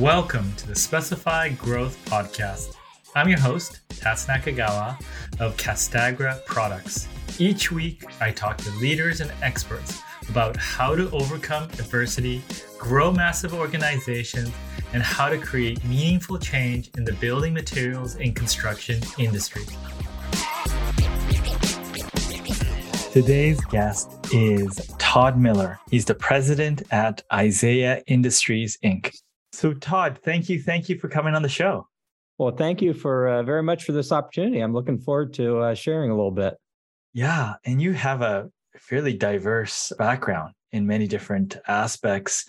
Welcome to the Specified Growth Podcast. I'm your host, Tats Nakagawa of Castagra Products. Each week, I talk to leaders and experts about how to overcome adversity, grow massive organizations, and how to create meaningful change in the building materials and construction industry. Today's guest is Todd Miller. He's the president at Isaiah Industries Inc. So, Todd, thank you, thank you for coming on the show. Well, thank you for uh, very much for this opportunity. I'm looking forward to uh, sharing a little bit. Yeah, and you have a fairly diverse background in many different aspects.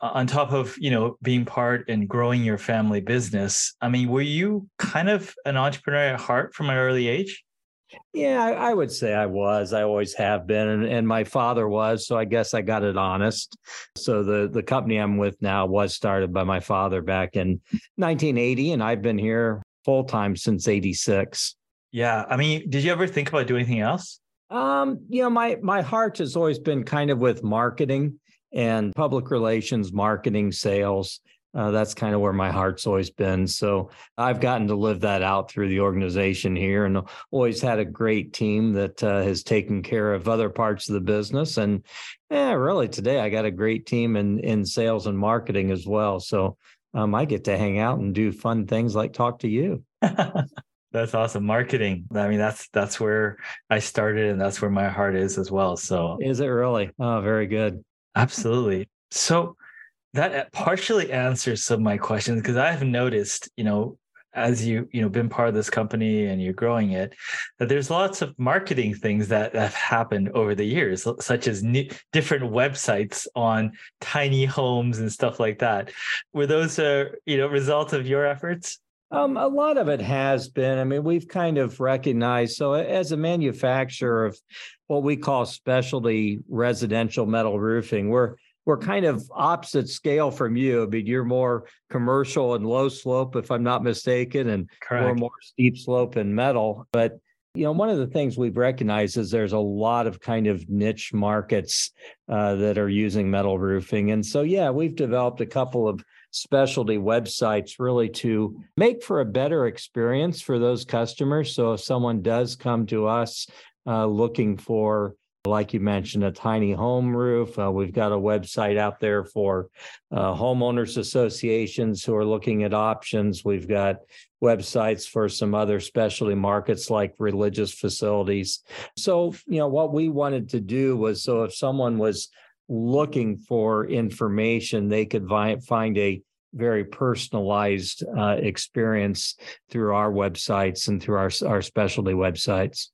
Uh, on top of you know being part and growing your family business, I mean, were you kind of an entrepreneur at heart from an early age? Yeah, I, I, would say I was. I always have been, and, and, my father was. So I guess I got it honest. So the the company I'm with now was started by my father back in 1980, and I've been here full time since '86. Yeah, I mean, did you ever think about doing anything else? Um, you know, my my heart has always been kind of with marketing and public relations, marketing, sales. Uh, that's kind of where my heart's always been. So I've gotten to live that out through the organization here and always had a great team that uh, has taken care of other parts of the business. And yeah, really today I got a great team in, in sales and marketing as well. So um, I get to hang out and do fun things like talk to you. that's awesome. Marketing. I mean, that's that's where I started and that's where my heart is as well. So is it really? Oh, very good. Absolutely. So that partially answers some of my questions because I have noticed, you know, as you you know been part of this company and you're growing it that there's lots of marketing things that have happened over the years such as new, different websites on tiny homes and stuff like that were those a you know result of your efforts um, a lot of it has been. I mean, we've kind of recognized. So, as a manufacturer of what we call specialty residential metal roofing, we're we're kind of opposite scale from you. I mean, you're more commercial and low slope, if I'm not mistaken, and Correct. we're more steep slope and metal. But you know, one of the things we've recognized is there's a lot of kind of niche markets uh, that are using metal roofing, and so yeah, we've developed a couple of specialty websites really to make for a better experience for those customers. So if someone does come to us uh, looking for like you mentioned, a tiny home roof. Uh, we've got a website out there for uh, homeowners associations who are looking at options. We've got websites for some other specialty markets like religious facilities. So, you know, what we wanted to do was so if someone was looking for information, they could find a very personalized uh, experience through our websites and through our, our specialty websites.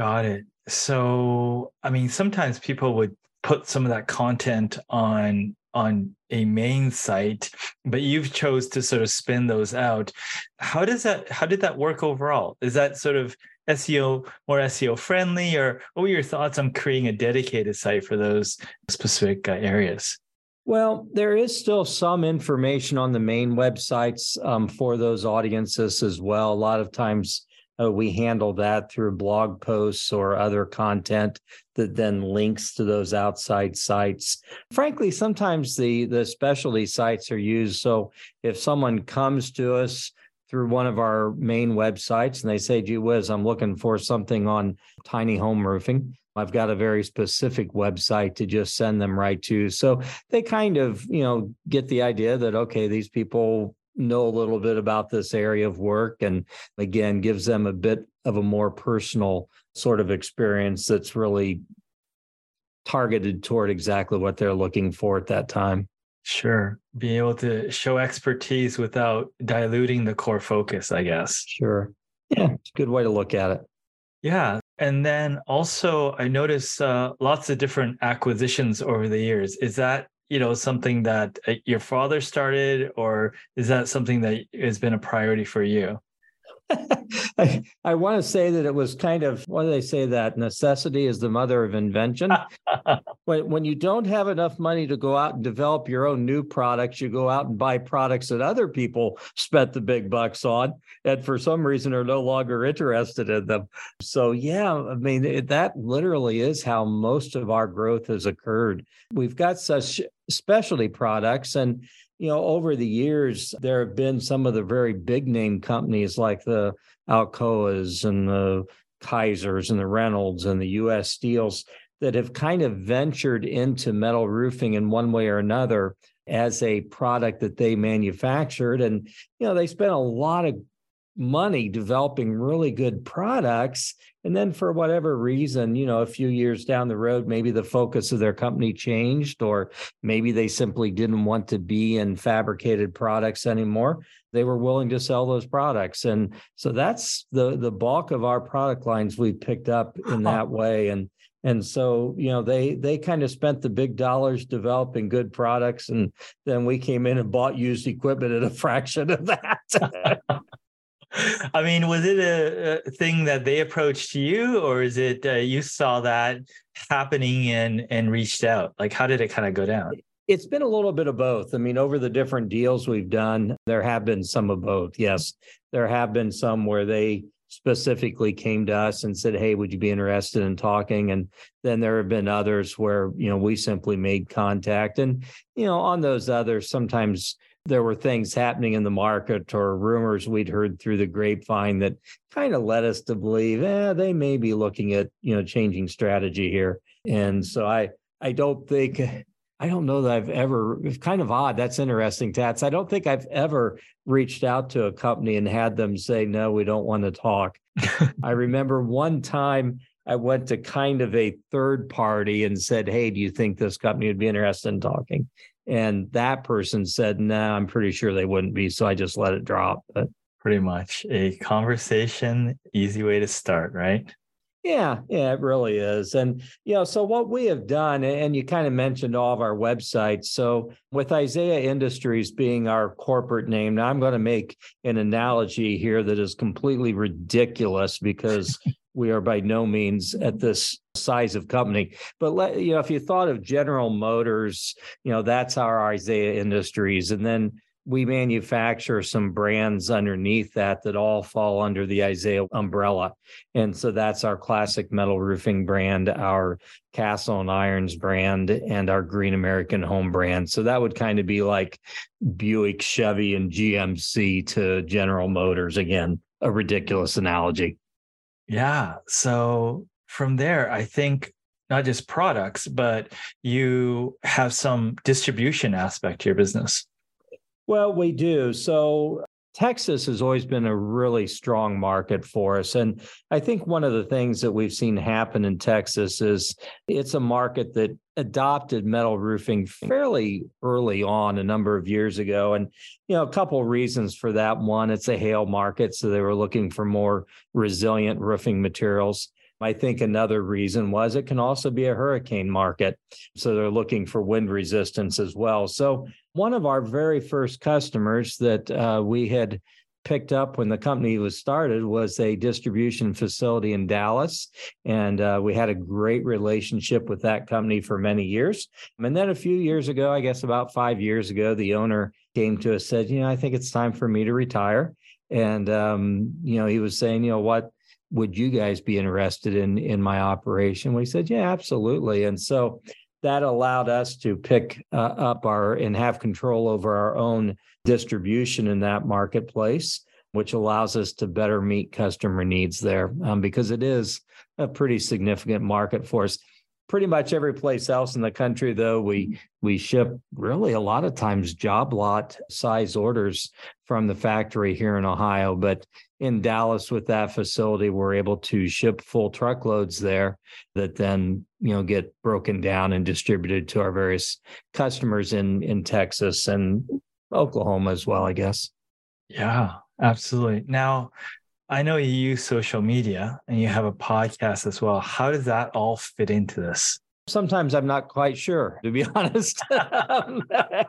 Got it. So, I mean, sometimes people would put some of that content on on a main site but you've chose to sort of spin those out how does that how did that work overall is that sort of seo more seo friendly or what were your thoughts on creating a dedicated site for those specific uh, areas well, there is still some information on the main websites um, for those audiences as well. A lot of times uh, we handle that through blog posts or other content that then links to those outside sites. Frankly, sometimes the the specialty sites are used. So if someone comes to us through one of our main websites and they say, gee whiz, I'm looking for something on tiny home roofing. I've got a very specific website to just send them right to. So they kind of, you know, get the idea that, okay, these people know a little bit about this area of work and again gives them a bit of a more personal sort of experience that's really targeted toward exactly what they're looking for at that time. Sure. Being able to show expertise without diluting the core focus i guess. Sure. Yeah it's a good way to look at it. Yeah. And then also i notice uh, lots of different acquisitions over the years. Is that you know something that uh, your father started or is that something that has been a priority for you I, I want to say that it was kind of what do they say that necessity is the mother of invention. when when you don't have enough money to go out and develop your own new products, you go out and buy products that other people spent the big bucks on, and for some reason are no longer interested in them. So yeah, I mean it, that literally is how most of our growth has occurred. We've got such specialty products and you know, over the years, there have been some of the very big name companies like the Alcoas and the Kaisers and the Reynolds and the US Steels that have kind of ventured into metal roofing in one way or another as a product that they manufactured. And, you know, they spent a lot of money developing really good products. And then for whatever reason, you know, a few years down the road, maybe the focus of their company changed, or maybe they simply didn't want to be in fabricated products anymore. They were willing to sell those products. And so that's the the bulk of our product lines we picked up in that way. And and so you know they they kind of spent the big dollars developing good products and then we came in and bought used equipment at a fraction of that I mean, was it a, a, thing that they approached you, or is it uh, you saw that happening and and reached out? Like, how did it kind of go down? It's been a little bit of both. I mean, over the different deals we've done, there have been some of both. Yes, there have been some where they specifically came to us and said, "Hey, would you be interested in talking?" And then there have been others where you know we simply made contact, and you know on those others sometimes there were things happening in the market or rumors we'd heard through the grapevine that kind of led us to believe, eh, they may be looking at, you know, changing strategy here. And so I I don't think I don't know that I've ever it's kind of odd. That's interesting, Tats. I don't think I've ever reached out to a company and had them say, no, we don't want to talk. I remember one time I went to kind of a third party and said, Hey, do you think this company would be interested in talking? And that person said, no, nah, I'm pretty sure they wouldn't be. So I just let it drop. But pretty much a conversation, easy way to start, right? Yeah, yeah, it really is. And, you know, so what we have done, and you kind of mentioned all of our websites. So, with Isaiah Industries being our corporate name, now I'm going to make an analogy here that is completely ridiculous because we are by no means at this size of company. But let, you know, if you thought of General Motors, you know, that's our Isaiah Industries, and then we manufacture some brands underneath that that all fall under the Isaiah umbrella. And so that's our classic metal roofing brand, our Castle and Irons brand, and our Green American Home brand. So that would kind of be like Buick, Chevy, and GMC to General Motors. Again, a ridiculous analogy. Yeah. So from there, I think not just products, but you have some distribution aspect to your business. Well, we do. So Texas has always been a really strong market for us. And I think one of the things that we've seen happen in Texas is it's a market that adopted metal roofing fairly early on a number of years ago. And, you know, a couple of reasons for that. One, it's a hail market. So they were looking for more resilient roofing materials. I think another reason was it can also be a hurricane market. So they're looking for wind resistance as well. So, one of our very first customers that uh, we had picked up when the company was started was a distribution facility in Dallas. And uh, we had a great relationship with that company for many years. And then a few years ago, I guess about five years ago, the owner came to us, said, You know, I think it's time for me to retire. And, um, you know, he was saying, You know, what? Would you guys be interested in in my operation? We said yeah absolutely. And so that allowed us to pick uh, up our and have control over our own distribution in that marketplace which allows us to better meet customer needs there um, because it is a pretty significant market for us pretty much every place else in the country though we mm-hmm. we ship really a lot of times job lot size orders from the factory here in ohio but in dallas with that facility we're able to ship full truckloads there that then you know get broken down and distributed to our various customers in in texas and oklahoma as well i guess. Yeah absolutely. Now I know you use social media and you have a podcast as well. How does that all fit into this? Sometimes I'm not quite sure, to be honest. I,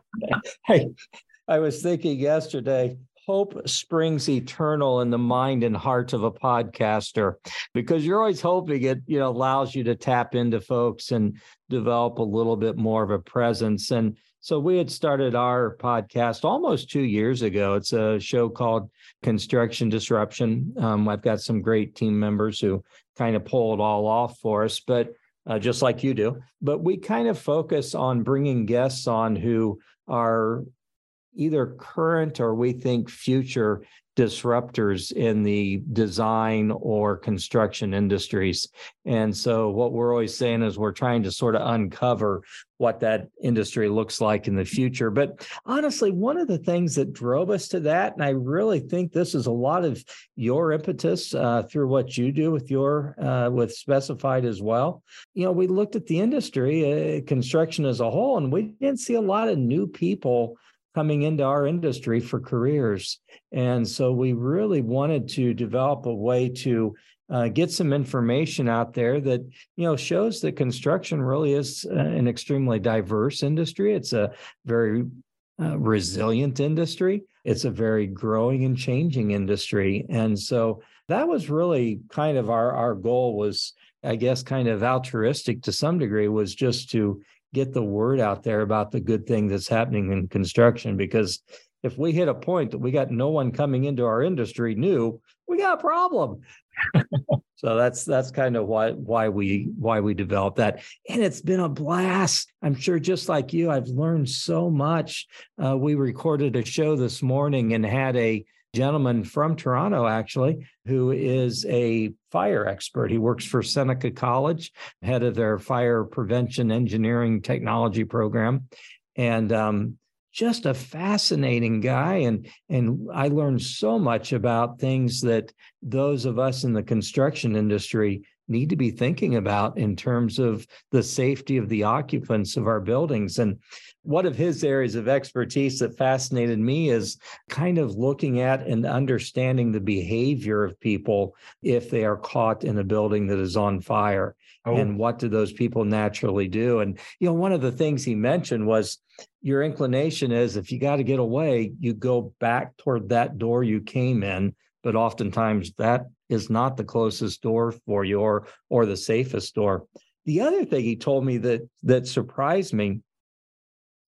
I was thinking yesterday, hope springs eternal in the mind and heart of a podcaster because you're always hoping it you know allows you to tap into folks and develop a little bit more of a presence and so we had started our podcast almost two years ago. It's a show called Construction Disruption. Um, I've got some great team members who kind of pull it all off for us, but uh, just like you do. But we kind of focus on bringing guests on who are either current or we think future disruptors in the design or construction industries. And so, what we're always saying is we're trying to sort of uncover what that industry looks like in the future. But honestly, one of the things that drove us to that, and I really think this is a lot of your impetus uh, through what you do with your uh, with specified as well. You know, we looked at the industry, uh, construction as a whole, and we didn't see a lot of new people coming into our industry for careers. And so we really wanted to develop a way to uh, get some information out there that you know shows that construction really is uh, an extremely diverse industry. It's a very uh, resilient industry. It's a very growing and changing industry, and so that was really kind of our our goal was, I guess, kind of altruistic to some degree, was just to get the word out there about the good thing that's happening in construction because if we hit a point that we got no one coming into our industry new we got a problem. So that's that's kind of why why we why we developed that. And it's been a blast. I'm sure just like you i've learned so much. Uh, we recorded a show this morning and had a gentleman from Toronto, actually, who is a fire expert. He works for Seneca College, head of their fire prevention engineering technology program. And um, just a fascinating guy and and I learned so much about things that those of us in the construction industry need to be thinking about in terms of the safety of the occupants of our buildings and one of his areas of expertise that fascinated me is kind of looking at and understanding the behavior of people if they are caught in a building that is on fire. Oh. And what do those people naturally do? And, you know, one of the things he mentioned was your inclination is if you got to get away, you go back toward that door you came in. But oftentimes that is not the closest door for you or, or the safest door. The other thing he told me that that surprised me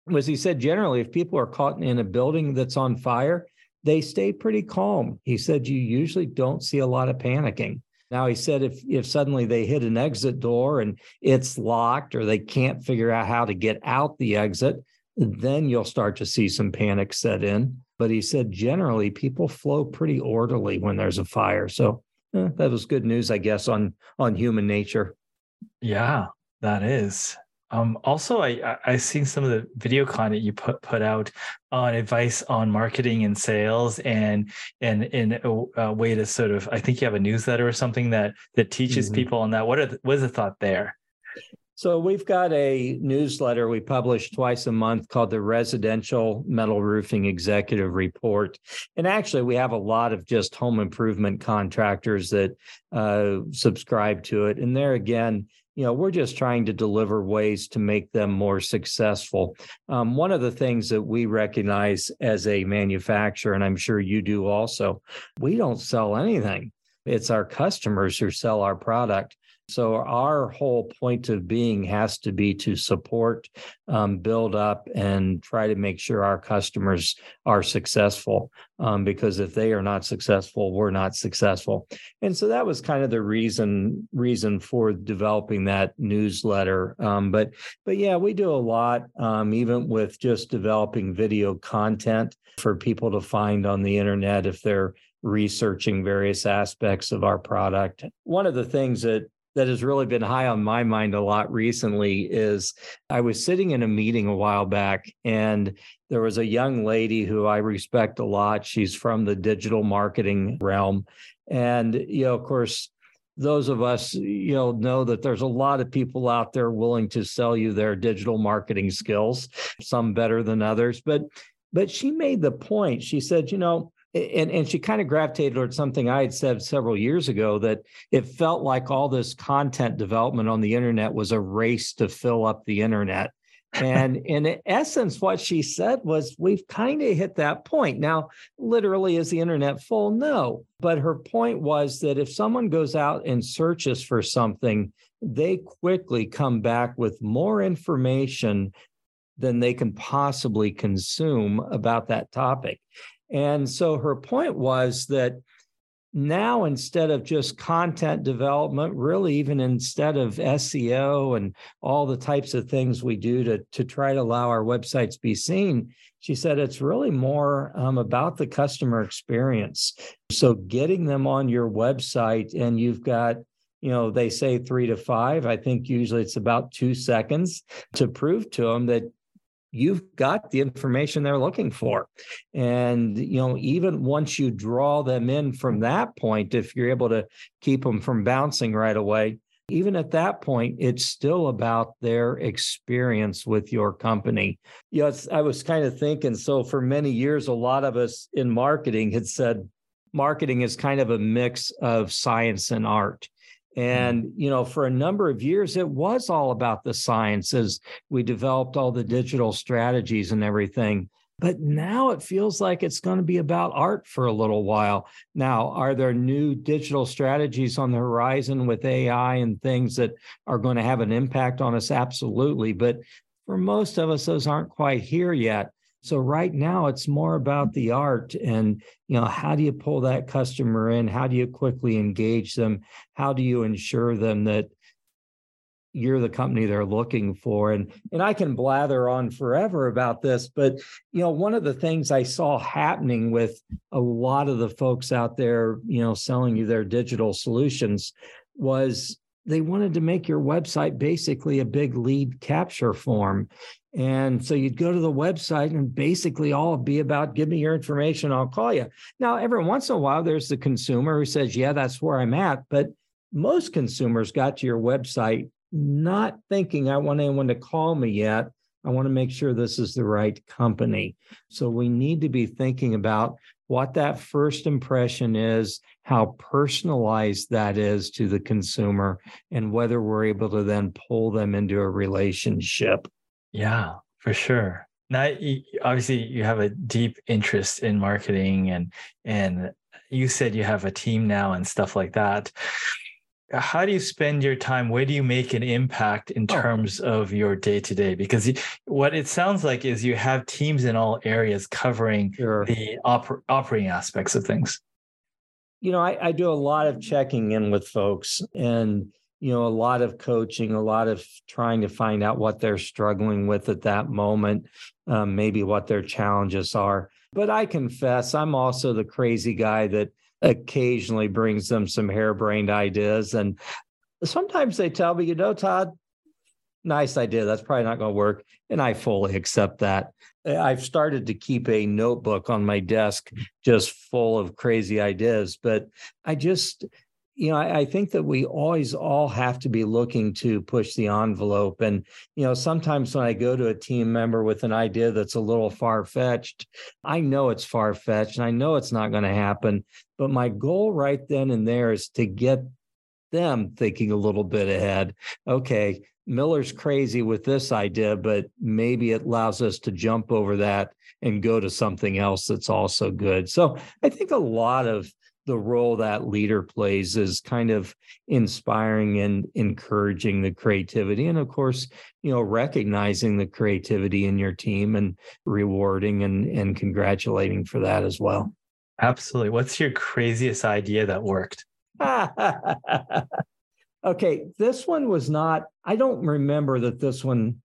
was he said generally if people are caught in a building that's on fire they stay pretty calm. He said you usually don't see a lot of panicking. Now he said if if suddenly they hit an exit door and it's locked or they can't figure out how to get out the exit then you'll start to see some panic set in. But he said generally people flow pretty orderly when there's a fire. So eh, that was good news i guess on on human nature. Yeah that is um, also, I I seen some of the video content you put put out on advice on marketing and sales, and and in a, a, way to sort of I think you have a newsletter or something that that teaches mm-hmm. people on that. What are the, what is the thought there? So we've got a newsletter we publish twice a month called the Residential Metal Roofing Executive Report. And actually, we have a lot of just home improvement contractors that uh, subscribe to it. And there again, you know we're just trying to deliver ways to make them more successful. Um, one of the things that we recognize as a manufacturer and i'm sure you do also we don't sell anything. It's our customers who sell our product so our whole point of being has to be to support, um, build up, and try to make sure our customers are successful. Um, because if they are not successful, we're not successful. And so that was kind of the reason reason for developing that newsletter. Um, but but yeah, we do a lot, um, even with just developing video content for people to find on the internet if they're researching various aspects of our product. One of the things that that has really been high on my mind a lot recently is I was sitting in a meeting a while back and there was a young lady who I respect a lot. She's from the digital marketing realm. And, you know, of course, those of us, you know, know that there's a lot of people out there willing to sell you their digital marketing skills, some better than others. But but she made the point. She said, you know, and and she kind of gravitated towards something I had said several years ago that it felt like all this content development on the internet was a race to fill up the internet. and in essence, what she said was, we've kind of hit that point. Now, literally, is the internet full? No. But her point was that if someone goes out and searches for something, they quickly come back with more information than they can possibly consume about that topic. And so her point was that now instead of just content development really even instead of seo and all the types of things we do to, to try to allow our websites be seen she said it's really more um, about the customer experience. So getting them on your website and you've got you know they say three to five i think usually it's about two seconds to prove to them that you've got the information they're looking for and you know even once you draw them in from that point if you're able to keep them from bouncing right away even at that point it's still about their experience with your company you know i was kind of thinking so for many years a lot of us in marketing had said marketing is kind of a mix of science and art. Mm-hmm. And, you know, for a number of years, it was all about the sciences. We developed all the digital strategies and everything. But now it feels like it's going to be about art for a little while. Now, are there new digital strategies on the horizon with AI and things that are going to have an impact on us? Absolutely. But for most of us, those aren't quite here yet. So right now it's more about the art and you know how do you pull that customer in? How do you quickly engage them? How do you ensure them that you're the company they're looking for and and I can blather on forever about this but you know one of the things I saw happening with a lot of the folks out there you know selling you their digital solutions was they wanted to make your website basically a big lead capture form and so you'd go to the website and basically all be about give me your information, I'll call you. Now, every once in a while, there's the consumer who says, Yeah, that's where I'm at. But most consumers got to your website not thinking, I want anyone to call me yet. I want to make sure this is the right company. So we need to be thinking about what that first impression is, how personalized that is to the consumer, and whether we're able to then pull them into a relationship. Yeah, for sure. Now, obviously, you have a deep interest in marketing, and and you said you have a team now and stuff like that. How do you spend your time? Where do you make an impact in oh. terms oh. of your day to day? Because what it sounds like is you have teams in all areas covering sure. the oper- operating aspects of things. You know, I, I do a lot of checking in with folks, and you know a lot of coaching a lot of trying to find out what they're struggling with at that moment um, maybe what their challenges are but i confess i'm also the crazy guy that occasionally brings them some harebrained ideas. And sometimes they tell me you know todd nice idea. That's probably not going to work. And i fully accept that. Eh, I've started to keep a notebook on my desk just full of crazy ideas but i just you know, I, I, think that we always all have to be looking to push the envelope. And, you know, sometimes when I go to a team member with an idea that's a little far fetched, I know it's far fetched and I know it's not going to happen. But my goal right then and there is to get them thinking a little bit ahead. Okay, Miller's crazy with this idea, but maybe it allows us to jump over that and go to something else that's also good. So I think a lot of the role that leader plays is kind of inspiring and encouraging the creativity and of course you know recognizing the creativity in your team and rewarding and and congratulating for that as well. Absolutely. What's your craziest idea that worked? Okay this one was not i don't remember that this one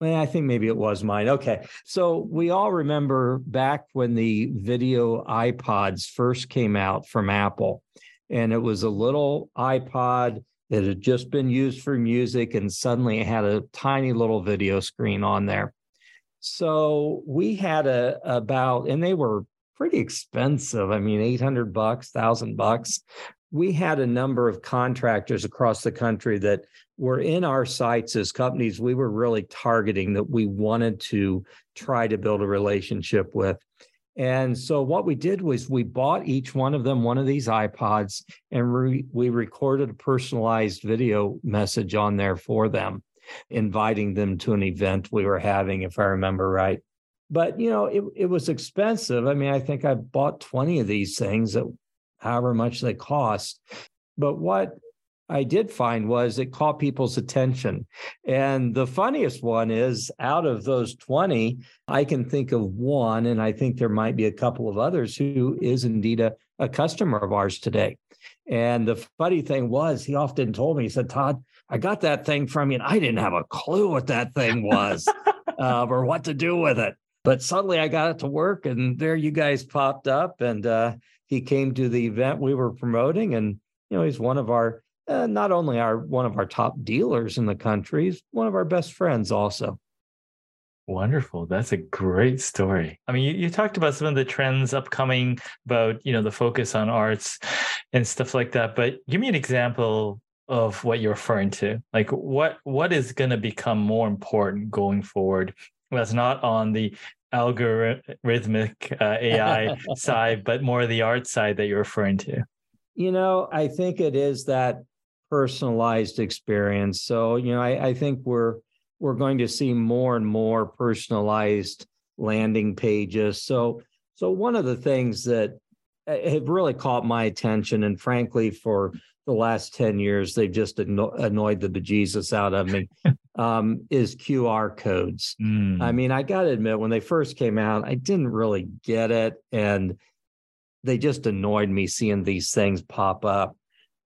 well, I think maybe it was mine. Okay. So we all remember back when the video iPods first came out from Apple, and it was a little iPod that had just been used for music, and suddenly it had a tiny little video screen on there. So we had a about, and they were pretty expensive. I mean, 800 bucks, 1000 bucks. We had a number of contractors across the country that were in our sights as companies we were really targeting that we wanted to try to build a relationship with. And so what we did was we bought each one of them one of these iPods and re- we recorded a personalized video message on there for them, inviting them to an event we were having, if I remember right. But you know, it, it was expensive. I mean, I think I bought 20 of these things at however much they cost. But what I did find was it caught people's attention. And the funniest one is out of those 20, I can think of one, and I think there might be a couple of others who is indeed a, a customer of ours today. And the funny thing was, he often told me, he said, Todd, I got that thing from you, and I didn't have a clue what that thing was uh, or what to do with it. But suddenly I got it to work, and there you guys popped up, and uh, he came to the event we were promoting, and you know he's one of our uh, not only our one of our top dealers in the country, he's one of our best friends also. Wonderful. That's a great story. I mean, you, you talked about some of the trends upcoming about, you know, the focus on arts and stuff like that. But give me an example of what you're referring to. Like what what is going to become more important going forward? That's not on the algorithmic uh, AI side, but more the art side that you're referring to. You know, I think it is that personalized experience. So, you know, I, I think we're we're going to see more and more personalized landing pages. So, so one of the things that uh, have really caught my attention, and frankly, for the last 10 years, they've just annoyed the bejesus out of me, um, is QR codes. Mm. I mean, I got to admit, when they first came out, I didn't really get it. And they just annoyed me seeing these things pop up.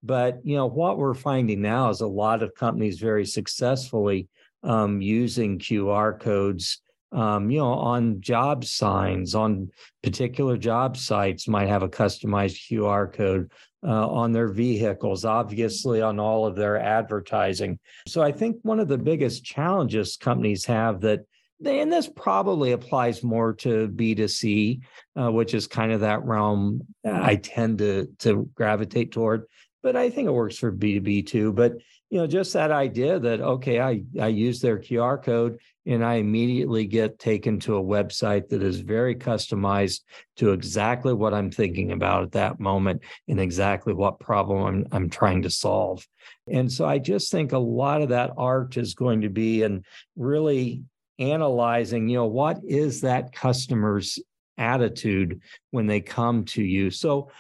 But, you know, what we're finding now is a lot of companies very successfully um, using QR codes um, you know, on job signs, on particular job sites, might have a customized QR code uh, on their vehicles, obviously on all of their advertising. So I think one of the biggest challenges companies have that they, and this probably applies more to B2C, uh, which is kind of that realm I tend to to gravitate toward. But I think it works for B2B too. But you know, just that idea that okay, I I use their QR code and I immediately get taken to a website that is very customized to exactly what I'm thinking about at that moment and exactly what problem I'm, I'm trying to solve. And so I just think a lot of that art is going to be in really analyzing, you know, what is that customer's attitude when they come to you. So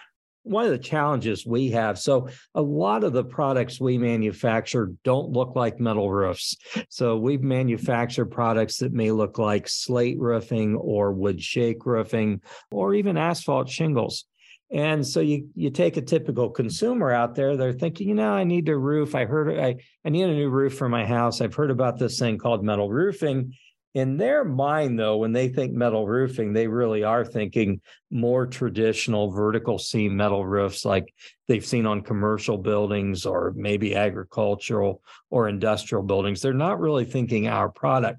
one of the challenges we have. So, a lot of the products we manufacture don't look like metal roofs. So, we've manufactured products that may look like slate roofing or wood shake roofing or even asphalt shingles. And so you you take a typical consumer out there, they're thinking, you know, I need a roof. I heard I, I need a new roof for my house. I've heard about this thing called metal roofing. In their mind, though, when they think metal roofing, they really are thinking more traditional vertical seam metal roofs like they've seen on commercial buildings or maybe agricultural or industrial buildings. They're not really thinking our product.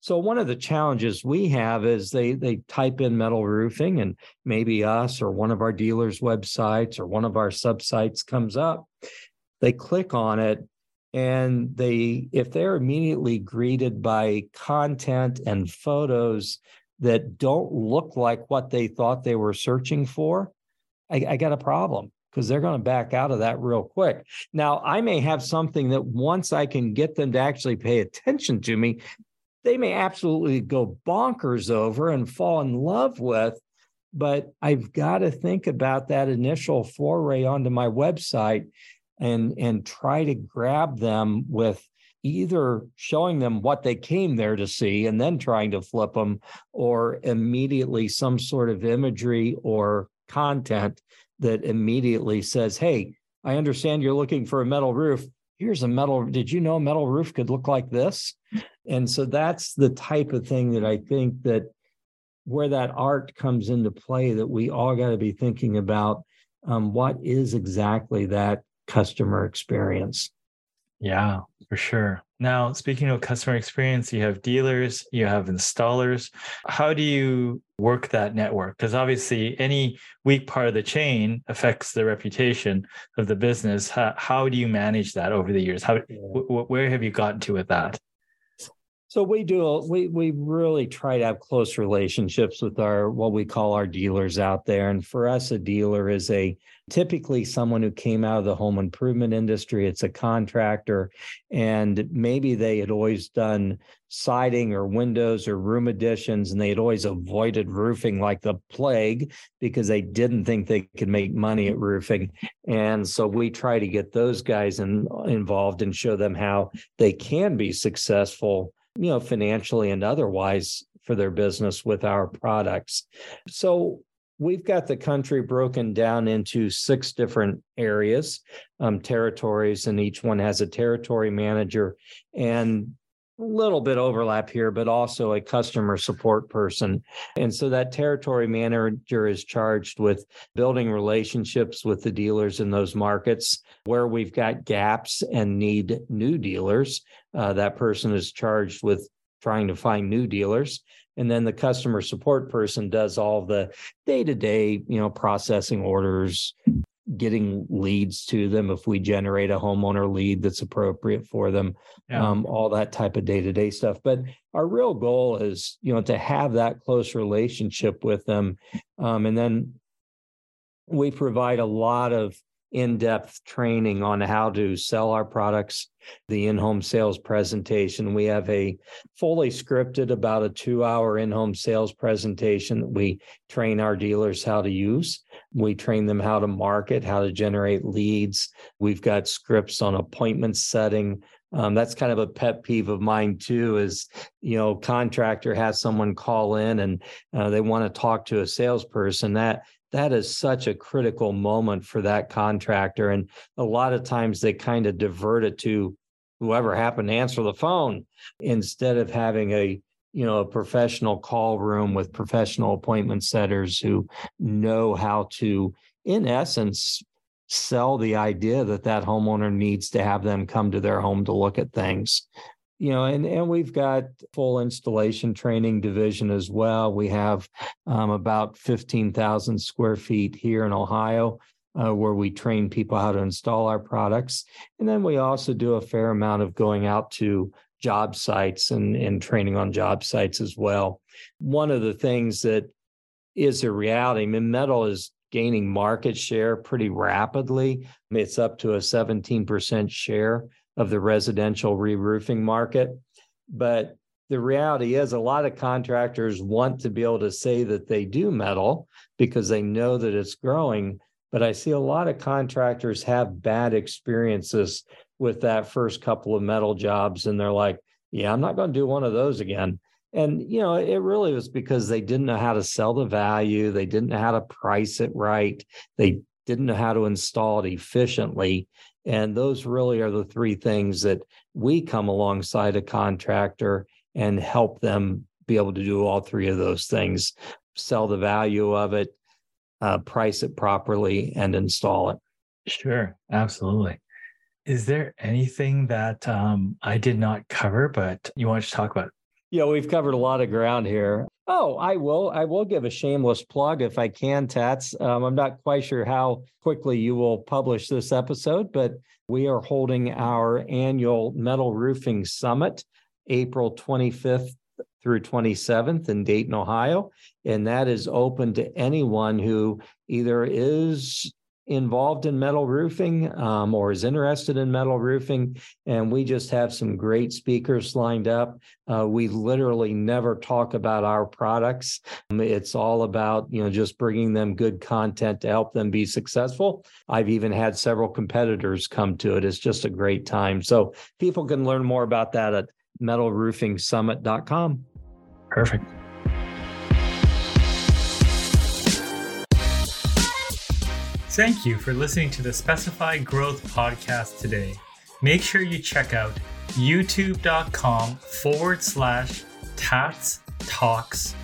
So one of the challenges we have is they they type in metal roofing and maybe us or one of our dealers' websites or one of our subsites comes up. They click on it and they if they're immediately greeted by content and photos that don't look like what they thought they were searching for i, I got a problem because they're going to back out of that real quick. Now i may have something that once i can get them to actually pay attention to me they may absolutely go bonkers over and fall in love with but i've got to think about that initial foray onto my website and and try to grab them with either showing them what they came there to see and then trying to flip them or immediately some sort of imagery or content that immediately says hey i understand you're looking for a metal roof. Here's a metal did you know a metal roof could look like this? And so that's the type of thing that i think that where that art comes into play that we all got to be thinking about um, what is exactly that customer experience. Yeah, for sure. Now, speaking of customer experience, you have dealers, you have installers. How do you work that network? Because obviously, any weak part of the chain affects the reputation of the business. How, how do you manage that over the years? How, yeah. w- where have you gotten to with that? So we do we we really try to have close relationships with our what we call our dealers out there. And for us, a dealer is a typically someone who came out of the home improvement industry. It's a contractor, and maybe they had always done siding or windows or room additions, and they had always avoided roofing like the plague because they didn't think they could make money at roofing. And so we try to get those guys in, involved and show them how they can be successful you know, financially and otherwise for their business with our products. So we've got the country broken down into six different areas, um, territories, and each one has a territory manager and little bit overlap here, but also a customer support person. And so that territory manager is charged with building relationships with the dealers in those markets where we've got gaps and need new dealers. Uh, that person is charged with trying to find new dealers and then the customer support person does all the day-to-day you know processing orders getting leads to them if we generate a homeowner lead that's appropriate for them yeah. um, all that type of day-to-day stuff but our real goal is you know to have that close relationship with them um, and then we provide a lot of in-depth training on how to sell our products the in-home sales presentation. We have a fully scripted about a two hour in-home sales presentation that we train our dealers how to use. We train them how to market how to generate leads. We've got scripts on appointment setting. Um, that's kind of a pet peeve of mine too is you know contractor has someone call in and uh, they want to talk to a salesperson. That that is such a critical moment for that contractor. And a lot of times they kind of divert it to whoever happened to answer the phone instead of having a you know a professional call room with professional appointment setters who know how to in essence sell the idea that that homeowner needs to have them come to their home to look at things you know, and and we've got full installation training division as well. We have um, about fifteen thousand square feet here in Ohio. Uh, where we train people how to install our products. And then we also do a fair amount of going out to job sites and, and training on job sites as well. One of the things that is a reality, I mean, metal is gaining market share pretty rapidly. It's up to a 17% share of the residential re-roofing market. But the reality is a lot of contractors want to be able to say that they do metal because they know that it's growing. But I see a lot of contractors have bad experiences with that first couple of metal jobs. And they're like, yeah, I'm not going to do one of those again. And, you know, it really was because they didn't know how to sell the value. They didn't know how to price it right. They didn't know how to install it efficiently. And those really are the three things that we come alongside a contractor and help them be able to do all three of those things sell the value of it, uh, price it properly, and install it. Sure, absolutely. Is there anything that um, I did not cover, but you want to talk about? Yeah, we've covered a lot of ground here. Oh, I will. I will give a shameless plug if I can, Tats. Um, I'm not quite sure how quickly you will publish this episode, but we are holding our annual Metal Roofing Summit, April 25th through 27th in Dayton, Ohio. And that is open to anyone who either is involved in metal roofing um, or is interested in metal roofing. And we just have some great speakers lined up. Uh, we literally never talk about our products. Um, it's all about, you know, just bringing them good content to help them be successful. I've even had several competitors come to it. It's just a great time. So people can learn more about that at metalroofingsummit.com. Perfect. Thank you for listening to the Specified Growth podcast today. Make sure you check out youtube.com forward slash tats talks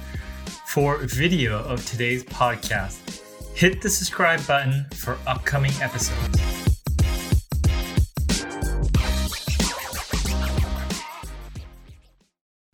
for video of today's podcast. Hit the subscribe button for upcoming episodes.